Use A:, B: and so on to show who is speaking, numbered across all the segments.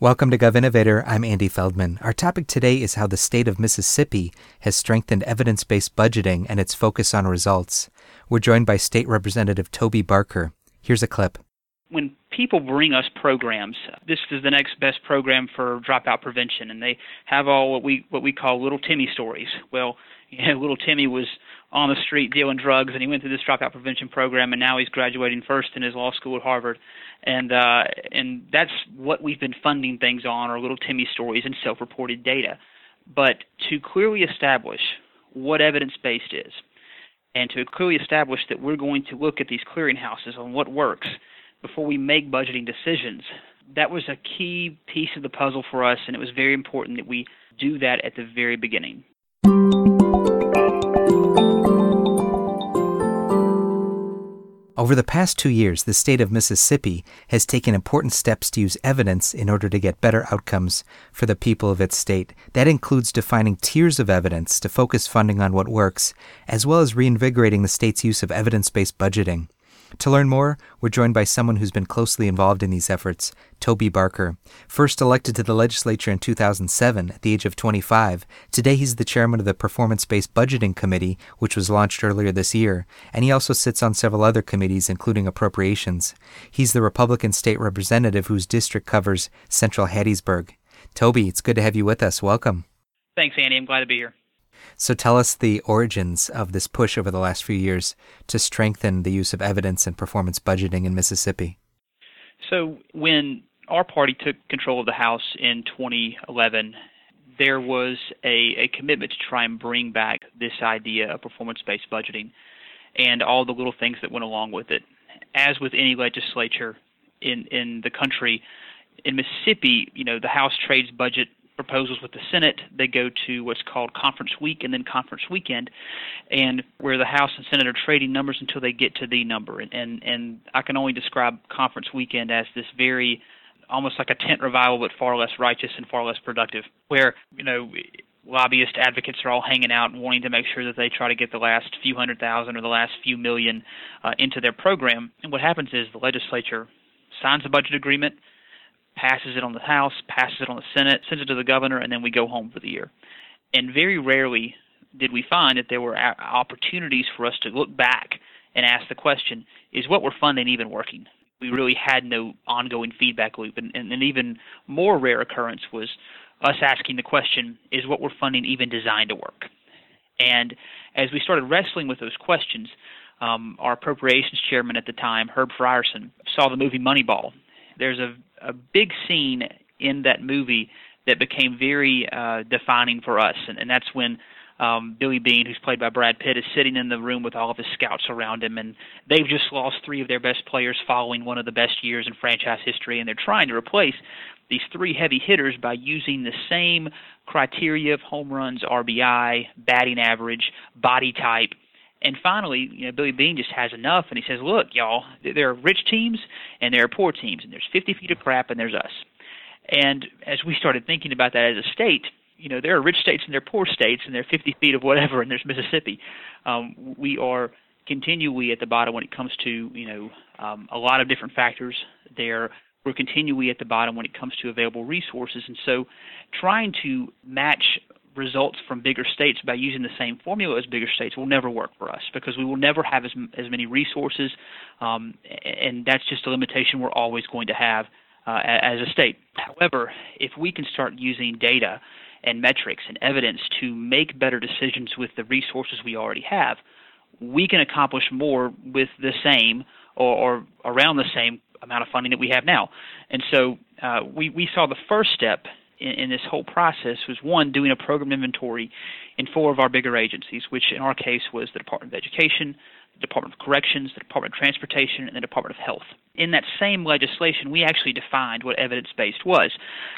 A: Welcome to Gov Innovator. I'm Andy Feldman. Our topic today is how the state of Mississippi has strengthened evidence based budgeting and its focus on results. We're joined by State Representative Toby Barker. Here's a clip.
B: When people bring us programs, this is the next best program for dropout prevention, and they have all what we what we call little Timmy stories. Well, you know, little Timmy was on the street dealing drugs, and he went through this dropout prevention program, and now he's graduating first in his law school at Harvard, and uh, and that's what we've been funding things on, are little Timmy stories and self-reported data. But to clearly establish what evidence-based is, and to clearly establish that we're going to look at these clearinghouses on what works before we make budgeting decisions, that was a key piece of the puzzle for us, and it was very important that we do that at the very beginning.
A: Over the past two years, the state of Mississippi has taken important steps to use evidence in order to get better outcomes for the people of its state. That includes defining tiers of evidence to focus funding on what works, as well as reinvigorating the state's use of evidence based budgeting. To learn more, we're joined by someone who's been closely involved in these efforts, Toby Barker. First elected to the legislature in 2007 at the age of 25, today he's the chairman of the Performance Based Budgeting Committee, which was launched earlier this year, and he also sits on several other committees, including appropriations. He's the Republican state representative whose district covers Central Hattiesburg. Toby, it's good to have you with us. Welcome.
B: Thanks, Andy. I'm glad to be here.
A: So tell us the origins of this push over the last few years to strengthen the use of evidence and performance budgeting in Mississippi.
B: So when our party took control of the House in 2011, there was a, a commitment to try and bring back this idea of performance based budgeting and all the little things that went along with it. As with any legislature in, in the country, in Mississippi, you know, the House trades budget proposals with the Senate, they go to what's called conference week and then conference weekend, and where the House and Senate are trading numbers until they get to the number. And and, and I can only describe conference weekend as this very almost like a tent revival, but far less righteous and far less productive, where you know lobbyist advocates are all hanging out and wanting to make sure that they try to get the last few hundred thousand or the last few million uh, into their program. And what happens is the legislature signs a budget agreement passes it on the House, passes it on the Senate, sends it to the governor, and then we go home for the year. And very rarely did we find that there were opportunities for us to look back and ask the question, is what we're funding even working? We really had no ongoing feedback loop. And, and an even more rare occurrence was us asking the question, is what we're funding even designed to work? And as we started wrestling with those questions, um, our appropriations chairman at the time, Herb Frierson, saw the movie Moneyball. There's a a big scene in that movie that became very uh, defining for us, and, and that's when um, Billy Beane, who's played by Brad Pitt, is sitting in the room with all of his scouts around him, and they've just lost three of their best players following one of the best years in franchise history, and they're trying to replace these three heavy hitters by using the same criteria of home runs, RBI, batting average, body type, and finally, you know, Billy Beane just has enough, and he says, "Look, y'all, there are rich teams and there are poor teams, and there's 50 feet of crap, and there's us." And as we started thinking about that as a state, you know, there are rich states and there are poor states, and there are 50 feet of whatever, and there's Mississippi. Um, we are continually at the bottom when it comes to you know um, a lot of different factors. There, we're continually at the bottom when it comes to available resources, and so trying to match results from bigger states by using the same formula as bigger states will never work for us because we will never have as, as many resources, um, and that's just a limitation we're always going to have uh, as a state. However, if we can start using data and metrics and evidence to make better decisions with the resources we already have, we can accomplish more with the same or, or around the same amount of funding that we have now. And so uh, we, we saw the first step in, in this whole process was one, doing a program inventory in four of our bigger agencies, which in our case was the Department of Education, the Department of Corrections, the Department of Transportation, and the Department of Health. In that same legislation, we actually defined what evidence based was,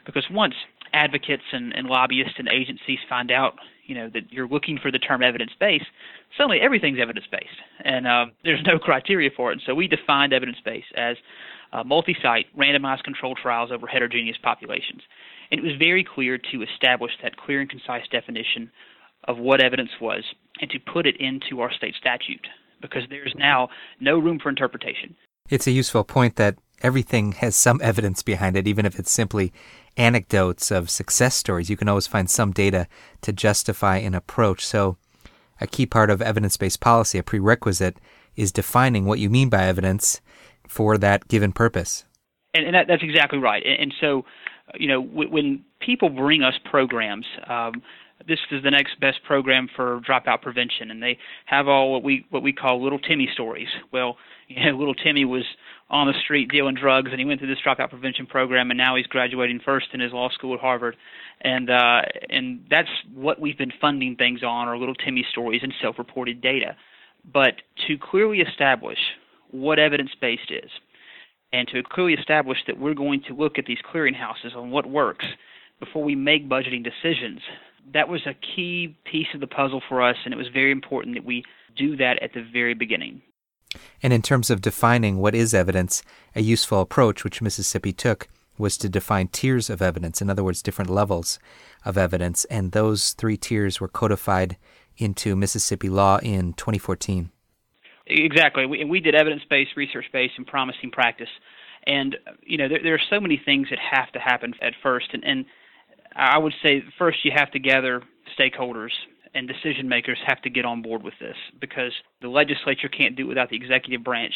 B: because once advocates and, and lobbyists and agencies find out, you know, that you're looking for the term evidence based, suddenly everything's evidence based, and uh, there's no criteria for it. And so we defined evidence based as uh, multi-site, randomized controlled trials over heterogeneous populations. And it was very clear to establish that clear and concise definition of what evidence was and to put it into our state statute because there's now no room for interpretation.
A: It's a useful point that everything has some evidence behind it, even if it's simply anecdotes of success stories. You can always find some data to justify an approach. So, a key part of evidence based policy, a prerequisite, is defining what you mean by evidence for that given purpose.
B: And, and that, that's exactly right. And, and so, you know, w- when people bring us programs, um, this is the next best program for dropout prevention, and they have all what we what we call little Timmy stories. Well, you know, little Timmy was on the street dealing drugs, and he went through this dropout prevention program, and now he's graduating first in his law school at Harvard, and uh, and that's what we've been funding things on, are little Timmy stories and self-reported data. But to clearly establish what evidence-based is, and to clearly establish that we're going to look at these clearinghouses on what works before we make budgeting decisions, that was a key piece of the puzzle for us, and it was very important that we do that at the very beginning.
A: And in terms of defining what is evidence, a useful approach which Mississippi took was to define tiers of evidence, in other words, different levels of evidence, and those three tiers were codified into Mississippi law in 2014.
B: Exactly. We, we did evidence based, research based, and promising practice. And, you know, there, there, are so many things that have to happen at first. And, and I would say first you have to gather stakeholders and decision makers have to get on board with this because the legislature can't do it without the executive branch.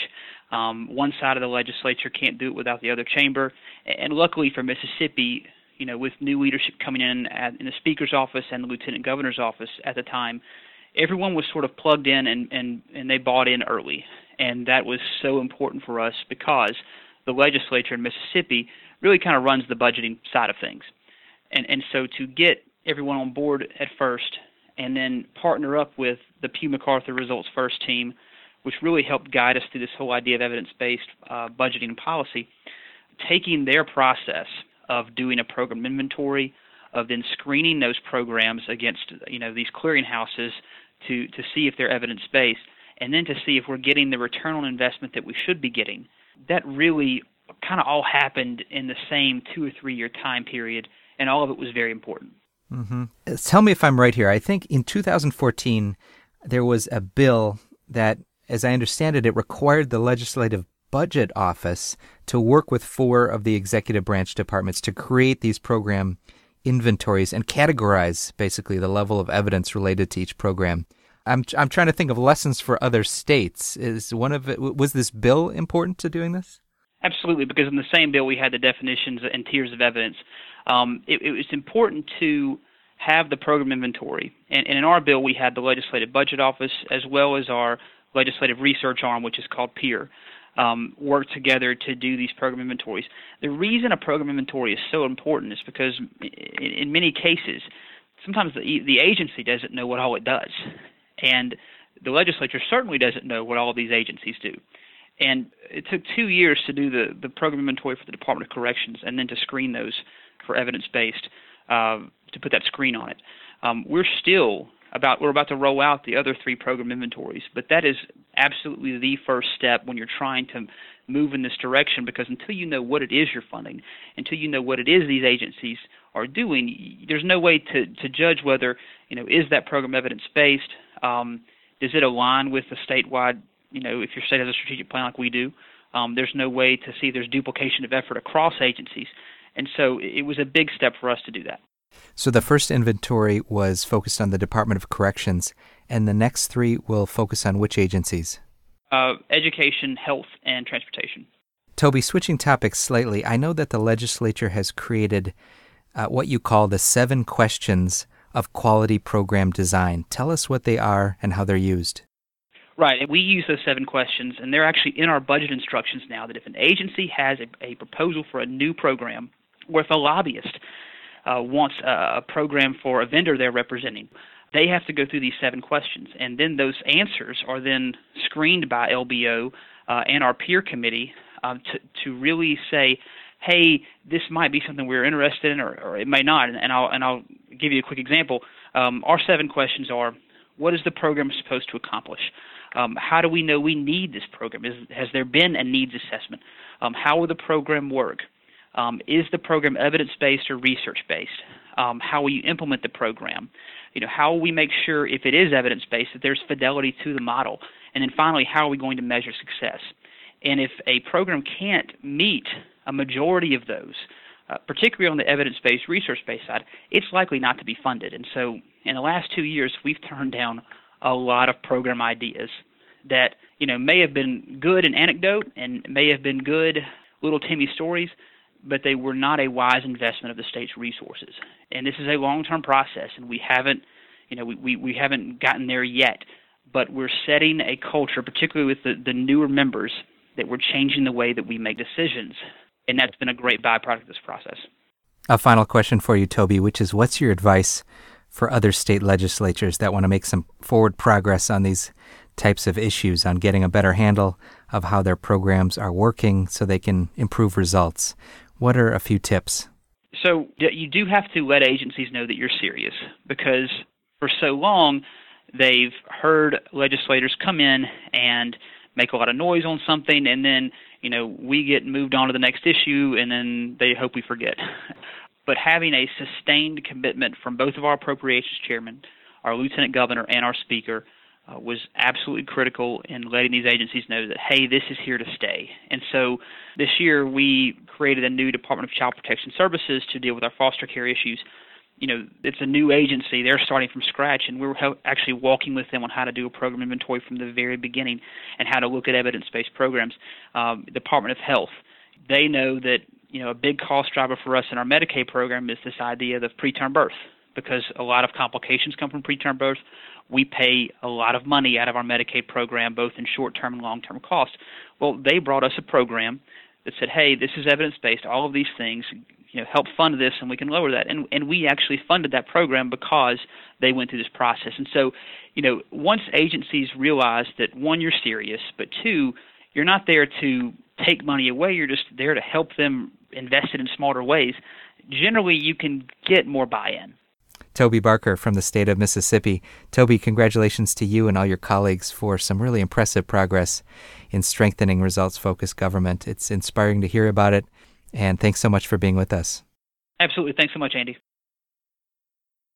B: Um, one side of the legislature can't do it without the other chamber. And luckily for Mississippi, you know, with new leadership coming in at, in the speaker's office and the lieutenant governor's office at the time, everyone was sort of plugged in and, and, and they bought in early. And that was so important for us because the legislature in Mississippi really kind of runs the budgeting side of things. And, and so to get everyone on board at first and then partner up with the Pew MacArthur Results First team, which really helped guide us through this whole idea of evidence based uh, budgeting and policy, taking their process of doing a program inventory, of then screening those programs against you know these clearinghouses to, to see if they're evidence based, and then to see if we're getting the return on investment that we should be getting. That really kind of all happened in the same two or three year time period, and all of it was very important.
A: Mm-hmm. Tell me if I'm right here. I think in 2014, there was a bill that, as I understand it, it required the Legislative Budget Office to work with four of the executive branch departments to create these program inventories and categorize basically the level of evidence related to each program. I'm I'm trying to think of lessons for other states. Is one of it was this bill important to doing this?
B: Absolutely, because in the same bill we had the definitions and tiers of evidence. Um, it, it, was important to have the program inventory, and, and, in our bill we had the Legislative Budget Office as well as our legislative research arm, which is called PEER, um, work together to do these program inventories. The reason a program inventory is so important is because in, in many cases, sometimes the, the agency doesn't know what all it does, and the legislature certainly doesn't know what all these agencies do. And it took two years to do the, the program inventory for the Department of Corrections and then to screen those for evidence based uh, to put that screen on it. Um, we're still about we're about to roll out the other three program inventories, but that is absolutely the first step when you're trying to move in this direction because until you know what it is you're funding, until you know what it is these agencies are doing, there's no way to, to judge whether you know is that program evidence based. Um, does it align with the statewide you know, if your state has a strategic plan like we do, um, there's no way to see there's duplication of effort across agencies. And so it was a big step for us to do that.
A: So the first inventory was focused on the Department of Corrections, and the next three will focus on which agencies?
B: Uh, education, health, and transportation.
A: Toby, switching topics slightly, I know that the legislature has created uh, what you call the seven questions of quality program design. Tell us what they are and how they're used.
B: Right. We use those seven questions, and they're actually in our budget instructions now that if an agency has a, a proposal for a new program, or if a lobbyist uh, wants a, a program for a vendor they're representing, they have to go through these seven questions. And then those answers are then screened by LBO uh, and our peer committee uh, to, to really say, hey, this might be something we're interested in, or, or it may not. And, and, I'll, and I'll give you a quick example. Um, our seven questions are what is the program supposed to accomplish? Um, how do we know we need this program? Is, has there been a needs assessment? Um, how will the program work? Um, is the program evidence-based or research-based? Um, how will you implement the program? You know, how will we make sure if it is evidence-based that there's fidelity to the model? And then finally, how are we going to measure success? And if a program can't meet a majority of those, uh, particularly on the evidence based, research based side, it's likely not to be funded. And so in the last two years, we've turned down a lot of program ideas that you know may have been good in anecdote and may have been good little Timmy stories, but they were not a wise investment of the state's resources. And this is a long term process, and we haven't you know we, we, we haven't gotten there yet. But we're setting a culture, particularly with the, the newer members, that we're changing the way that we make decisions and that's been a great byproduct of this process.
A: A final question for you, Toby, which is what's your advice for other state legislatures that want to make some forward progress on these types of issues, on getting a better handle of how their programs are working so they can improve results? What are a few tips?
B: So, you do have to let agencies know that you're serious because for so long they've heard legislators come in and make a lot of noise on something and then you know, we get moved on to the next issue and then they hope we forget. but having a sustained commitment from both of our appropriations chairmen, our lieutenant governor, and our speaker uh, was absolutely critical in letting these agencies know that, hey, this is here to stay. And so this year we created a new Department of Child Protection Services to deal with our foster care issues you know, it's a new agency. They're starting from scratch, and we're actually walking with them on how to do a program inventory from the very beginning and how to look at evidence-based programs. Um, Department of Health, they know that you know a big cost driver for us in our Medicaid program is this idea of preterm birth because a lot of complications come from preterm birth. We pay a lot of money out of our Medicaid program, both in short-term and long-term costs. Well, they brought us a program that said, "Hey, this is evidence-based. All of these things you know help fund this and we can lower that. And and we actually funded that program because they went through this process. And so you know once agencies realize that one you're serious but two you're not there to take money away you're just there to help them invest it in smarter ways generally you can get more buy-in
A: Toby Barker from the state of Mississippi. Toby, congratulations to you and all your colleagues for some really impressive progress in strengthening results focused government. It's inspiring to hear about it and thanks so much for being with us.
B: Absolutely. Thanks so much, Andy.